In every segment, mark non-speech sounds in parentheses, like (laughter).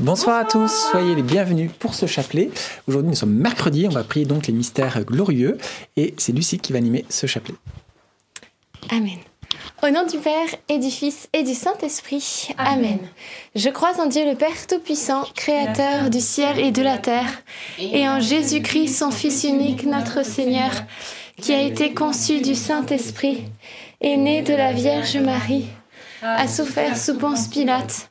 Bonsoir à tous, soyez les bienvenus pour ce chapelet. Aujourd'hui nous sommes mercredi, on va prier donc les mystères glorieux et c'est Lucie qui va animer ce chapelet. Amen. Au nom du Père et du Fils et du Saint-Esprit. Amen. Je crois en Dieu le Père Tout-Puissant, Créateur du ciel et de la terre, et en Jésus-Christ, son Fils unique, notre Seigneur, qui a été conçu du Saint-Esprit, est né de la Vierge Marie, a souffert sous Ponce Pilate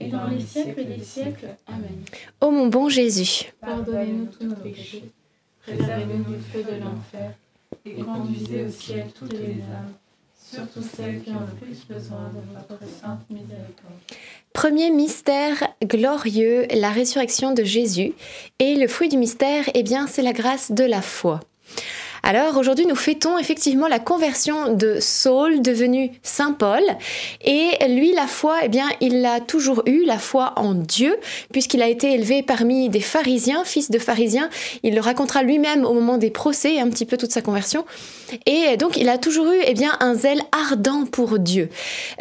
et dans les siècles des siècles. Amen. Ô mon bon Jésus, Pardonnez-nous tous nos péchés, préservez-nous du feu de l'enfer, et conduisez au ciel toutes les âmes, surtout celles qui ont le plus besoin de votre sainte miséricorde. premier mystère glorieux, la résurrection de Jésus. Et le fruit du mystère, eh bien, c'est la grâce de la foi. Alors aujourd'hui, nous fêtons effectivement la conversion de Saul, devenu Saint Paul. Et lui, la foi, eh bien, il l'a toujours eu, la foi en Dieu, puisqu'il a été élevé parmi des pharisiens, fils de pharisiens. Il le racontera lui-même au moment des procès, un petit peu toute sa conversion. Et donc, il a toujours eu, eh bien, un zèle ardent pour Dieu.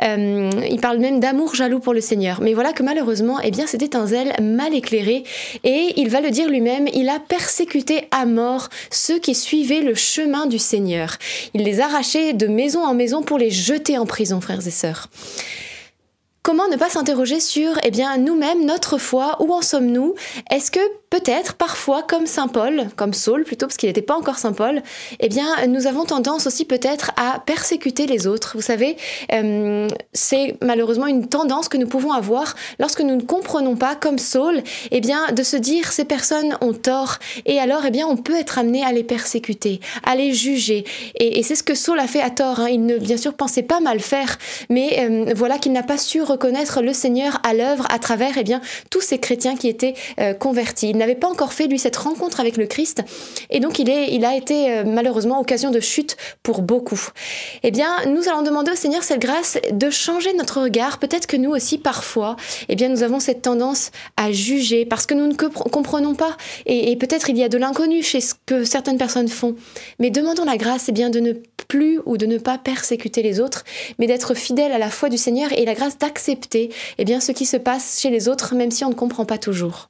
Euh, il parle même d'amour jaloux pour le Seigneur. Mais voilà que malheureusement, eh bien, c'était un zèle mal éclairé. Et il va le dire lui-même, il a persécuté à mort ceux qui suivaient le chemin du Seigneur. Il les arrachait de maison en maison pour les jeter en prison, frères et sœurs. Comment ne pas s'interroger sur, eh bien, nous-mêmes, notre foi, où en sommes-nous? Est-ce que peut-être, parfois, comme Saint Paul, comme Saul plutôt, parce qu'il n'était pas encore Saint Paul, eh bien, nous avons tendance aussi peut-être à persécuter les autres. Vous savez, euh, c'est malheureusement une tendance que nous pouvons avoir lorsque nous ne comprenons pas, comme Saul, eh bien, de se dire ces personnes ont tort, et alors, eh bien, on peut être amené à les persécuter, à les juger. Et, c'est ce que Saul a fait à tort. hein. Il ne, bien sûr, pensait pas mal faire, mais euh, voilà qu'il n'a pas su reconnaître le Seigneur à l'œuvre à travers, eh bien, tous ces chrétiens qui étaient euh, convertis. N'avait pas encore fait lui cette rencontre avec le Christ et donc il, est, il a été euh, malheureusement occasion de chute pour beaucoup. Eh bien, nous allons demander au Seigneur cette grâce de changer notre regard. Peut-être que nous aussi parfois, eh bien, nous avons cette tendance à juger parce que nous ne compre- comprenons pas et, et peut-être il y a de l'inconnu chez ce que certaines personnes font. Mais demandons la grâce, eh bien, de ne plus ou de ne pas persécuter les autres, mais d'être fidèle à la foi du Seigneur et la grâce d'accepter, eh bien, ce qui se passe chez les autres, même si on ne comprend pas toujours.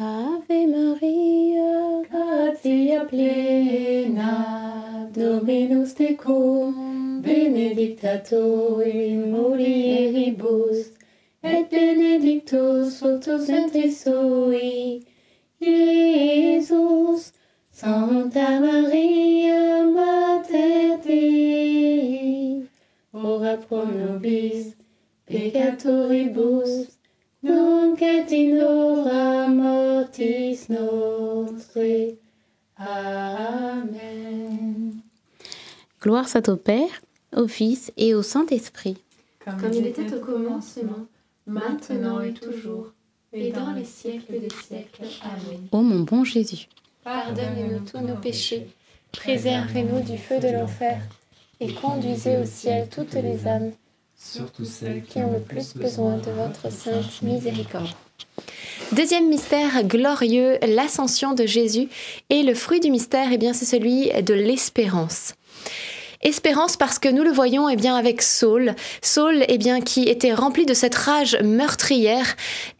Ave Maria, Gratia plena, Dominus tecum, benedicta tu in mulieribus, et benedictus fructus ventris sui, Iesus. Santa Maria, Mater Dei, ora pro nobis peccatoribus, nunc et in hora mortis nostre. Amen. gloire soit au Père, au Fils et au Saint-Esprit. Comme il était au commencement, maintenant et toujours, et dans les siècles des siècles. Amen. Ô mon bon Jésus, Pardonnez-nous tous nos péchés, préservez-nous du feu de l'enfer, et conduisez au ciel toutes les âmes Surtout celles qui ont le plus besoin de votre sainte miséricorde. Deuxième mystère glorieux, l'ascension de Jésus. Et le fruit du mystère, eh bien, c'est celui de l'espérance. Espérance parce que nous le voyons eh bien, avec Saul. Saul eh bien, qui était rempli de cette rage meurtrière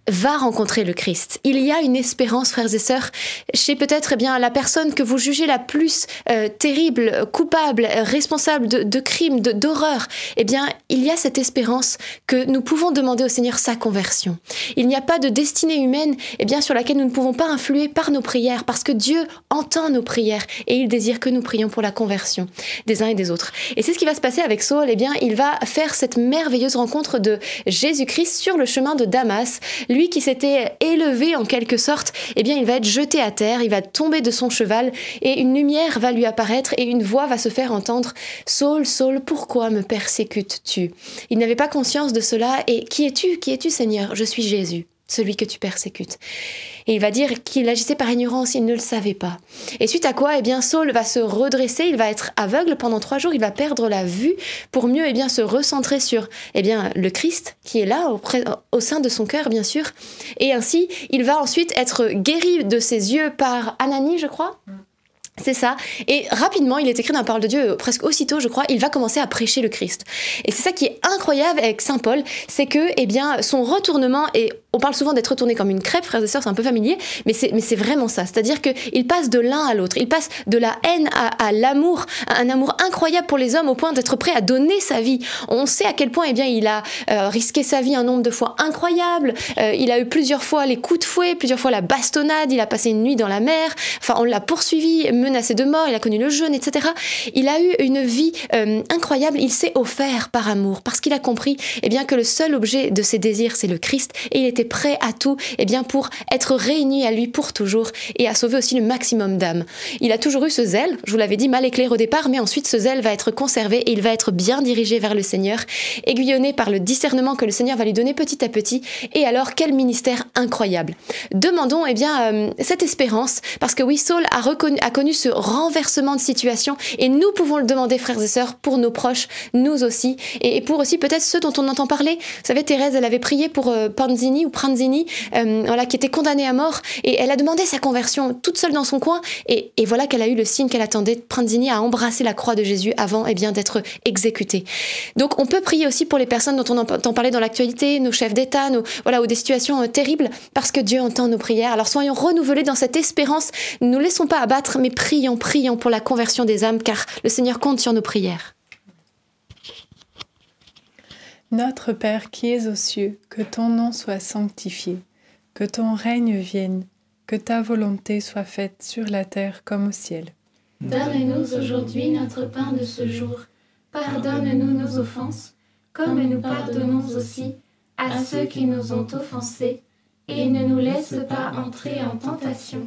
va rencontrer le Christ. Il y a une espérance, frères et sœurs, chez peut-être eh bien la personne que vous jugez la plus euh, terrible, coupable, responsable de, de crimes, de- d'horreur. Eh bien, il y a cette espérance que nous pouvons demander au Seigneur sa conversion. Il n'y a pas de destinée humaine, eh bien, sur laquelle nous ne pouvons pas influer par nos prières, parce que Dieu entend nos prières et il désire que nous prions pour la conversion des uns et des autres. Et c'est ce qui va se passer avec Saul. Eh bien, il va faire cette merveilleuse rencontre de Jésus-Christ sur le chemin de Damas. Qui s'était élevé en quelque sorte, eh bien, il va être jeté à terre, il va tomber de son cheval et une lumière va lui apparaître et une voix va se faire entendre. Saul, Saul, pourquoi me persécutes-tu? Il n'avait pas conscience de cela et qui es-tu? Qui es-tu, Seigneur? Je suis Jésus celui que tu persécutes. Et il va dire qu'il agissait par ignorance, il ne le savait pas. Et suite à quoi, eh bien, Saul va se redresser, il va être aveugle pendant trois jours, il va perdre la vue pour mieux, eh bien, se recentrer sur, eh bien, le Christ qui est là au, au sein de son cœur, bien sûr. Et ainsi, il va ensuite être guéri de ses yeux par Ananie, je crois. C'est ça. Et rapidement, il est écrit dans la parole de Dieu, presque aussitôt, je crois, il va commencer à prêcher le Christ. Et c'est ça qui est incroyable avec Saint Paul, c'est que, eh bien, son retournement est on parle souvent d'être retourné comme une crêpe, frères et sœurs, c'est un peu familier, mais c'est, mais c'est vraiment ça. C'est-à-dire qu'il passe de l'un à l'autre. Il passe de la haine à, l'amour, un amour incroyable pour les hommes au point d'être prêt à donner sa vie. On sait à quel point eh bien, il a euh, risqué sa vie un nombre de fois incroyable. Euh, il a eu plusieurs fois les coups de fouet, plusieurs fois la bastonnade. Il a passé une nuit dans la mer. Enfin, on l'a poursuivi, menacé de mort. Il a connu le jeûne, etc. Il a eu une vie euh, incroyable. Il s'est offert par amour parce qu'il a compris eh bien, que le seul objet de ses désirs, c'est le Christ. Et il était prêt à tout eh bien, pour être réuni à lui pour toujours et à sauver aussi le maximum d'âmes. Il a toujours eu ce zèle, je vous l'avais dit, mal éclairé au départ, mais ensuite ce zèle va être conservé et il va être bien dirigé vers le Seigneur, aiguillonné par le discernement que le Seigneur va lui donner petit à petit. Et alors, quel ministère incroyable. Demandons eh bien, euh, cette espérance, parce que oui, Saul a, reconnu, a connu ce renversement de situation et nous pouvons le demander, frères et sœurs, pour nos proches, nous aussi, et, pour aussi peut-être ceux dont on entend parler. Vous savez, Thérèse, elle avait prié pour euh, Panzini ou Pranzini, euh, voilà, qui était condamné à mort, et elle a demandé sa conversion toute seule dans son coin, et, voilà qu'elle a eu le signe qu'elle attendait. Pranzini a embrassé la croix de Jésus avant eh bien d'être exécuté. Donc on peut prier aussi pour les personnes dont on entend parler dans l'actualité, nos chefs d'État, nos, voilà, ou des situations euh, terribles, parce que Dieu entend nos prières. Alors soyons renouvelés dans cette espérance. Ne nous laissons pas abattre, mais prions, prions pour la conversion des âmes, car le Seigneur compte sur nos prières. Notre Père qui es aux cieux, que ton nom soit sanctifié, que ton règne vienne, que ta volonté soit faite sur la terre comme au ciel. Donne-nous aujourd'hui notre pain de ce jour. Pardonne-nous nos offenses, comme nous pardonnons aussi à ceux qui nous ont offensés, et ne nous laisse pas entrer en tentation,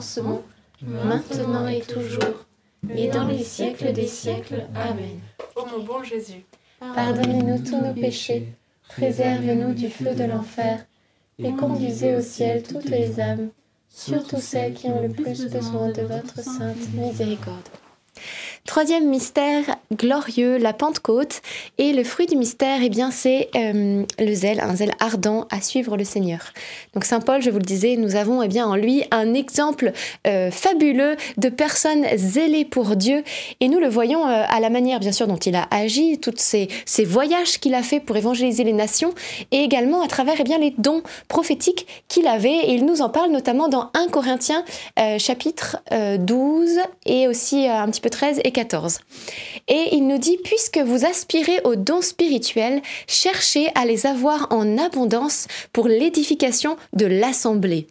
Commencement, maintenant et toujours, et dans les siècles des siècles. Amen. Ô mon bon Jésus, Pardonnez-nous tous nos péchés, préservez-nous du feu de l'enfer, et conduisez au ciel toutes les âmes, surtout celles qui ont le plus besoin de votre sainte miséricorde. Troisième mystère glorieux, la Pentecôte. Et le fruit du mystère, eh bien, c'est euh, le zèle, un zèle ardent à suivre le Seigneur. Donc Saint Paul, je vous le disais, nous avons eh bien en lui un exemple euh, fabuleux de personnes zélées pour Dieu. Et nous le voyons euh, à la manière, bien sûr, dont il a agi, tous ces, ces voyages qu'il a fait pour évangéliser les nations, et également à travers eh bien, les dons prophétiques qu'il avait. Et il nous en parle notamment dans 1 Corinthiens chapitre 12 et aussi un petit peu 13 et 14. Et il nous dit, puisque vous aspirez aux dons spirituels, cherchez à les avoir en abondance pour l'édification de l'assemblée.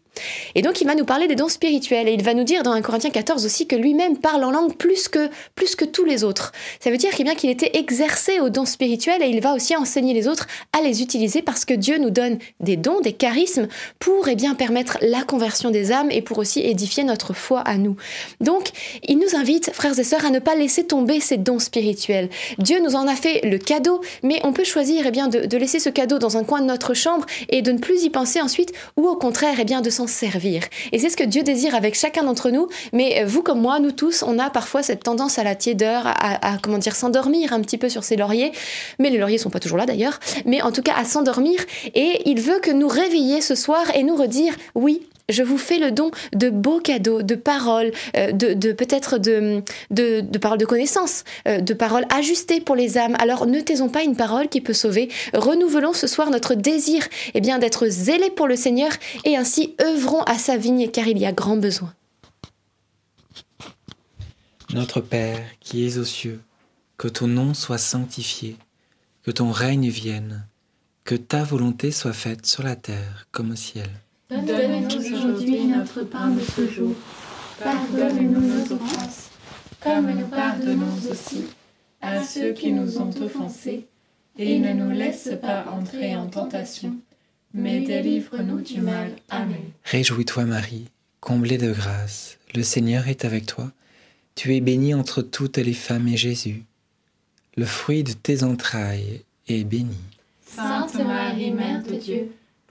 Et donc il va nous parler des dons spirituels et il va nous dire dans 1 Corinthiens 14 aussi que lui-même parle en langue plus que, plus que tous les autres. Ça veut dire qu'il bien qu'il était exercé aux dons spirituels et il va aussi enseigner les autres à les utiliser parce que Dieu nous donne des dons, des charismes pour eh bien, permettre la conversion des âmes et pour aussi édifier notre foi à nous. Donc il nous invite, frères et sœurs, à ne pas laisser tomber ces dons spirituels. Dieu nous en a fait le cadeau, mais on peut choisir eh bien, de, laisser ce cadeau dans un coin de notre chambre et de ne plus y penser ensuite ou au contraire eh bien, de s'en servir. Et c'est ce que Dieu désire avec chacun d'entre nous. Mais vous comme moi, nous tous, on a parfois cette tendance à la tiédeur, à, comment dire, s'endormir un petit peu sur ces lauriers. Mais les lauriers sont pas toujours là d'ailleurs. Mais en tout cas, à s'endormir. Et il veut que nous réveiller ce soir et nous redire, oui, je vous fais le don de beaux cadeaux, de paroles, euh, de, peut-être de, paroles de connaissance, euh, de paroles ajustées pour les âmes. Alors ne taisons pas une parole qui peut sauver. Renouvelons ce soir notre désir eh bien d'être zélés pour le Seigneur et ainsi œuvrons à sa vigne car il y a grand besoin. Notre Père qui es aux cieux, que ton nom soit sanctifié, que ton règne vienne, que ta volonté soit faite sur la terre comme au ciel. Donne-nous aujourd'hui notre pain de ce jour. Pardonne-nous nos offenses, comme nous pardonnons aussi à ceux qui nous ont offensés. Et ne nous laisse pas entrer en tentation, mais délivre-nous du mal. Amen. Réjouis-toi Marie, comblée de grâce, le Seigneur est avec toi. Tu es bénie entre toutes les femmes et Jésus, le fruit de tes entrailles, est béni. Sainte Marie, Mère de Dieu,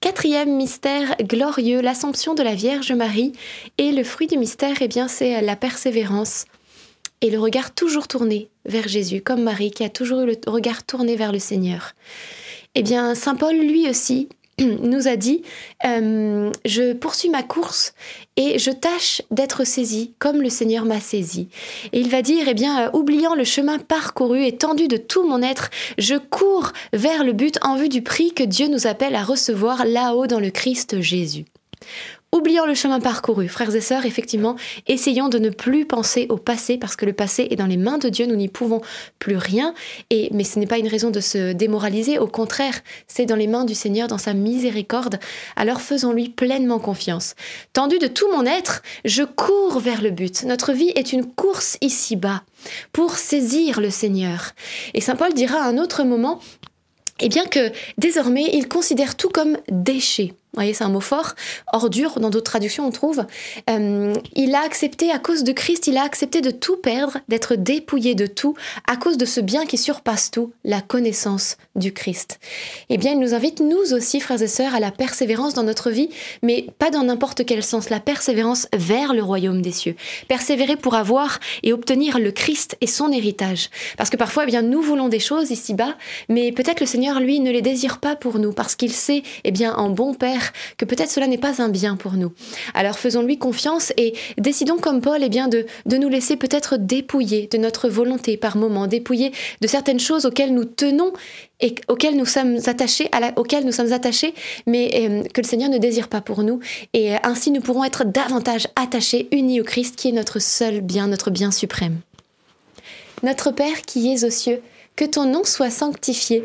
Quatrième mystère glorieux, l'Assomption de la Vierge Marie. Et le fruit du mystère, eh bien, c'est la persévérance et le regard toujours tourné vers Jésus, comme Marie qui a toujours eu le regard tourné vers le Seigneur. Eh bien, Saint Paul, lui aussi, (clears throat) nous a dit euh, Je poursuis ma course et je tâche d'être saisi comme le Seigneur m'a saisi. Et il va dire Eh bien, euh, oubliant le chemin parcouru et tendu de tout mon être, je cours vers le but en vue du prix que Dieu nous appelle à recevoir là-haut dans le Christ Jésus. Oubliant le chemin parcouru, frères et sœurs, effectivement, essayons de ne plus penser au passé parce que le passé est dans les mains de Dieu, nous n'y pouvons plus rien. Et mais ce n'est pas une raison de se démoraliser, au contraire, c'est dans les mains du Seigneur, dans sa miséricorde. Alors faisons-lui pleinement confiance. Tendu de tout mon être, je cours vers le but. Notre vie est une course ici-bas pour saisir le Seigneur. Et saint Paul dira à un autre moment eh bien que désormais, il considère tout comme déchet. Vous voyez, c'est un mot fort, ordure, dans d'autres traductions on trouve. Euh, il a accepté, à cause de Christ, il a accepté de tout perdre, d'être dépouillé de tout, à cause de ce bien qui surpasse tout, la connaissance du Christ. Eh bien, il nous invite, nous aussi, frères et sœurs, à la persévérance dans notre vie, mais pas dans n'importe quel sens, la persévérance vers le royaume des cieux. Persévérer pour avoir et obtenir le Christ et son héritage. Parce que parfois, eh bien, nous voulons des choses ici-bas, mais peut-être le Seigneur, lui, ne les désire pas pour nous, parce qu'il sait, eh bien, en bon Père, que peut-être cela n'est pas un bien pour nous. Alors faisons-lui confiance et décidons comme Paul eh bien, de, de nous laisser peut-être dépouiller de notre volonté par moment, dépouiller de certaines choses auxquelles nous tenons et auxquelles nous sommes attachés, auxquelles nous sommes attachés, mais euh, que le Seigneur ne désire pas pour nous. Et euh, ainsi nous pourrons être davantage attachés, unis au Christ, qui est notre seul bien, notre bien suprême. Notre Père qui es aux cieux, que ton nom soit sanctifié,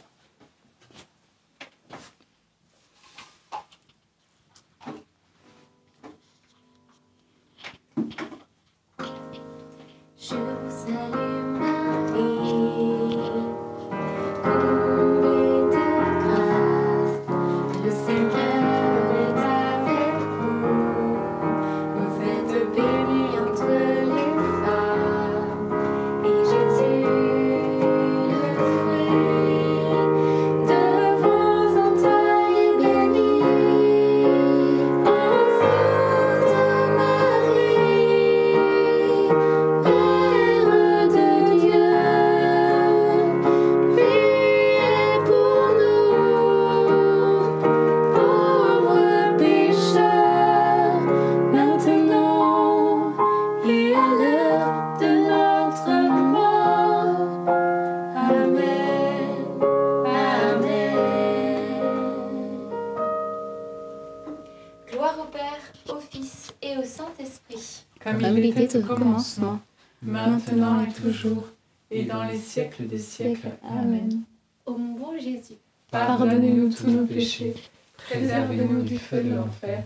Était au commencement, commencement, maintenant et toujours, et dans les siècles des siècles. Amen. Ô mon bon Jésus, Pardonnez-nous tous nos péchés, préservez-nous du feu de l'enfer,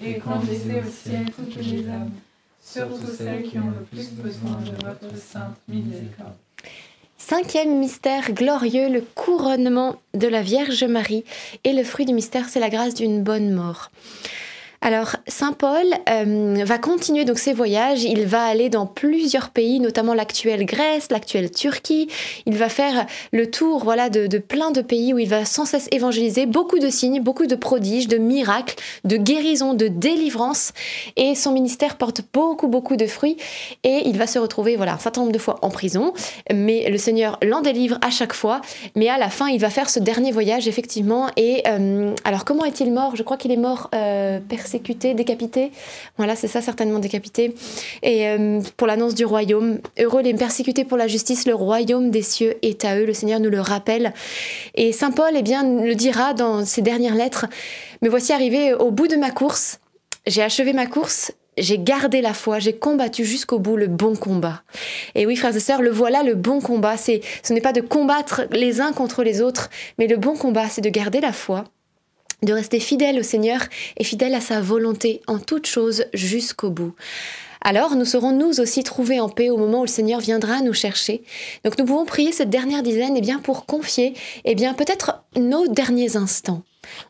et conduisez au ciel toutes les âmes, surtout celles qui ont le plus besoin de votre sainte miséricorde. Cinquième mystère glorieux, le couronnement de la Vierge Marie. Et le fruit du mystère, c'est la grâce d'une bonne mort. Alors, Saint Paul euh, va continuer donc ses voyages. Il va aller dans plusieurs pays, notamment l'actuelle Grèce, l'actuelle Turquie. Il va faire le tour, voilà, de, plein de pays où il va sans cesse évangéliser. Beaucoup de signes, beaucoup de prodiges, de miracles, de guérisons, de délivrances. Et son ministère porte beaucoup, beaucoup de fruits. Et il va se retrouver, voilà, un certain nombre de fois en prison. Mais le Seigneur l'en délivre à chaque fois. Mais à la fin, il va faire ce dernier voyage, effectivement. Et euh, alors, comment est-il mort? Je crois qu'il est mort euh, persécuté, décapité. Voilà, c'est ça, certainement décapité. Et euh, pour l'annonce du royaume, heureux les persécutés pour la justice, le royaume des cieux est à eux. Le Seigneur nous le rappelle. Et Saint Paul, eh bien, le dira dans ses dernières lettres. Me voici arrivé au bout de ma course. J'ai achevé ma course. J'ai gardé la foi, j'ai combattu jusqu'au bout le bon combat. Et oui, frères et sœurs, le voilà le bon combat. C'est, ce n'est pas de combattre les uns contre les autres, mais le bon combat, c'est de garder la foi, de rester fidèle au Seigneur et fidèle à sa volonté en toutes choses jusqu'au bout. Alors nous serons nous aussi trouvés en paix au moment où le Seigneur viendra nous chercher. Donc nous pouvons prier cette dernière dizaine eh bien, pour confier eh bien, peut-être nos derniers instants.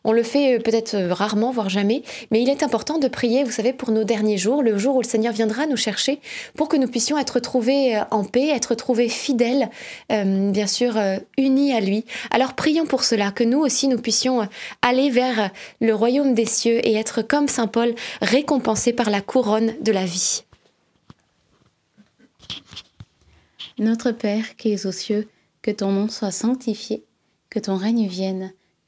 On le fait euh, peut-être euh, rarement, voire jamais, mais il est important de prier, vous savez, pour nos derniers jours, le jour où le Seigneur viendra nous chercher, pour que nous puissions être trouvés euh, en paix, être trouvés fidèles, bien sûr, unis à lui. Alors prions pour cela, que nous aussi nous puissions aller vers le royaume des cieux et être comme Saint Paul, récompensés par la couronne de la vie. Notre Père qui es aux cieux, que ton nom soit sanctifié, que ton règne vienne,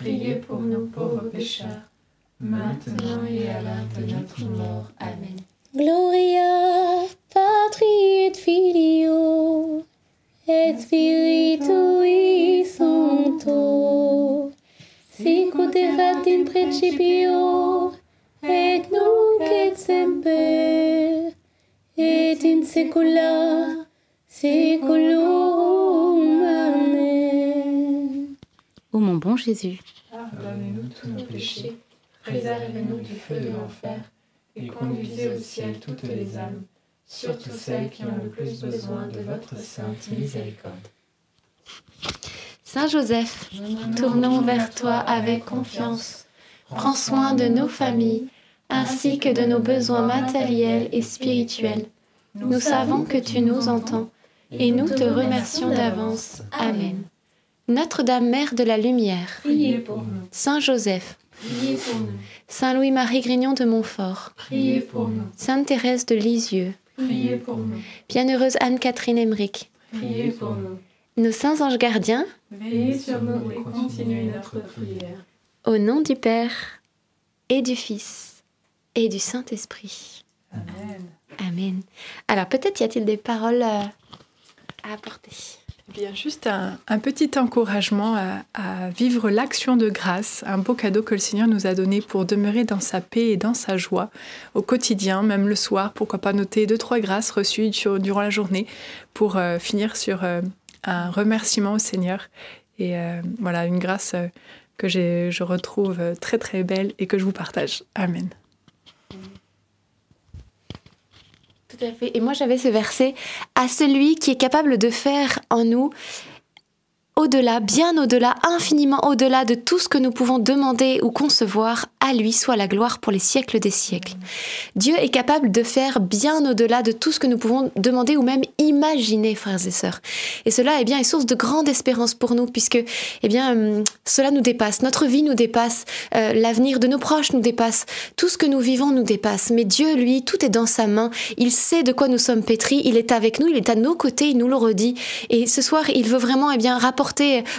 priez pour nous pauvres pécheurs, maintenant et à l'heure de notre mort. Amen. Gloria Patri et Filio et Spiritui Sancto sicut erat in principio et nunc et semper et in saecula saeculorum. Ô mon bon Jésus, Pardonnez-nous tous nos péchés, préservez-nous du feu de l'enfer, et conduisez au ciel toutes les âmes, surtout celles qui ont le plus besoin de votre sainte miséricorde. Saint Joseph, tournons vers toi avec confiance. Prends soin de nos familles, ainsi que de nos besoins matériels et spirituels. Nous savons que tu nous entends, et nous te remercions d'avance. Amen. Notre-Dame Mère de la Lumière, Priez pour nous, Saint Joseph, priez pour nous, Saint Louis-Marie Grignon de Montfort, priez pour nous, Sainte Thérèse de Lisieux, priez pour nous, Bienheureuse Anne-Catherine Emmerich, priez pour nous. nos saints anges gardiens, Veillez sur nous et continuez notre prière. au nom du Père et du Fils et du Saint-Esprit. Amen. Amen. Alors peut-être y a-t-il des paroles euh, à apporter? Eh Bien, juste un, petit encouragement à, vivre l'action de grâce, un beau cadeau que le Seigneur nous a donné pour demeurer dans sa paix et dans sa joie au quotidien, même le soir. Pourquoi pas noter deux, trois grâces reçues durant la journée pour euh, finir sur euh, un remerciement au Seigneur. Et euh, voilà, une grâce que je retrouve très très belle et que je vous partage. Amen. Et moi j'avais ce verset à celui qui est capable de faire en nous au-delà, bien au-delà, infiniment au-delà de tout ce que nous pouvons demander ou concevoir, à lui soit la gloire pour les siècles des siècles. Dieu est capable de faire bien au-delà de tout ce que nous pouvons demander ou même imaginer, frères et sœurs. Et cela eh bien, est source de grande espérance pour nous, puisque eh bien, hum, cela nous dépasse, notre vie nous dépasse, euh, l'avenir de nos proches nous dépasse, tout ce que nous vivons nous dépasse. Mais Dieu, lui, tout est dans sa main, il sait de quoi nous sommes pétris, il est avec nous, il est à nos côtés, il nous le redit. Et ce soir, il veut vraiment eh bien, rapporter,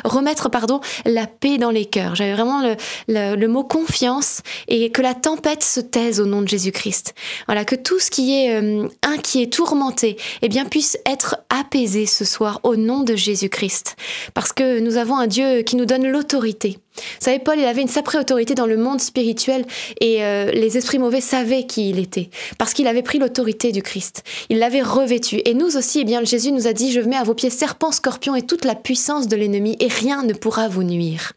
remettre pardon, la paix dans les cœurs. J'avais vraiment le, mot confiance et que la tempête se taise au nom de Jésus-Christ. Voilà, que tout ce qui est euh, inquiet, tourmenté, eh bien, puisse être apaisé ce soir au nom de Jésus-Christ. Parce que nous avons un Dieu qui nous donne l'autorité. Vous savez, Paul, il avait une sacrée autorité dans le monde spirituel et euh, les esprits mauvais savaient qui il était parce qu'il avait pris l'autorité du Christ. Il l'avait revêtu. Et nous aussi, eh bien, Jésus nous a dit, je mets à vos pieds serpents, scorpions et toute la puissance de l'ennemi et rien ne pourra vous nuire.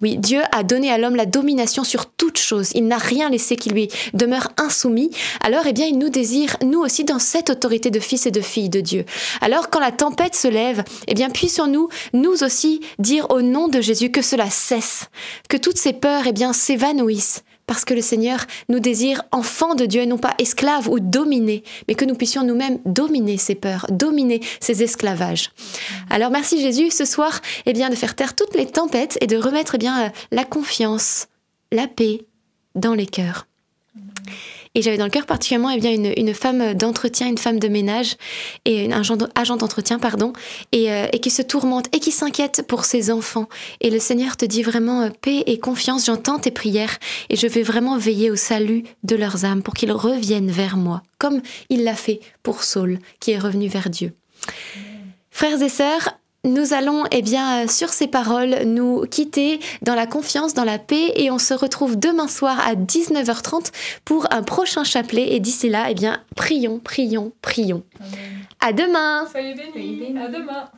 Oui, Dieu a donné à l'homme la domination sur toute chose. Il n'a rien laissé qui lui demeure insoumis. Alors, eh bien, il nous désire, nous aussi, dans cette autorité de fils et de filles de Dieu. Alors, quand la tempête se lève, eh bien, puissions-nous, nous aussi, dire au nom de Jésus que cela cesse, que toutes ces peurs, eh bien, s'évanouissent parce que le Seigneur nous désire enfants de Dieu non pas esclaves ou dominés, mais que nous puissions nous-mêmes dominer ces peurs, dominer ces esclavages. Alors merci Jésus ce soir eh bien, de faire taire toutes les tempêtes et de remettre eh bien, euh, la confiance, la paix dans les cœurs. Et j'avais dans le cœur particulièrement eh bien, une, femme d'entretien, une femme de ménage, et un agent d'entretien, pardon, et, euh, et, qui se tourmente et qui s'inquiète pour ses enfants. Et le Seigneur te dit vraiment euh, paix et confiance, j'entends tes prières, et je vais vraiment veiller au salut de leurs âmes pour qu'ils reviennent vers moi, comme il l'a fait pour Saul, qui est revenu vers Dieu. Frères et sœurs, nous allons, eh bien, euh, sur ces paroles, nous quitter dans la confiance, dans la paix, et on se retrouve demain soir à 19h30 pour un prochain chapelet. Et d'ici là, eh bien, prions, prions, prions. À demain. Soyez bénis. À demain.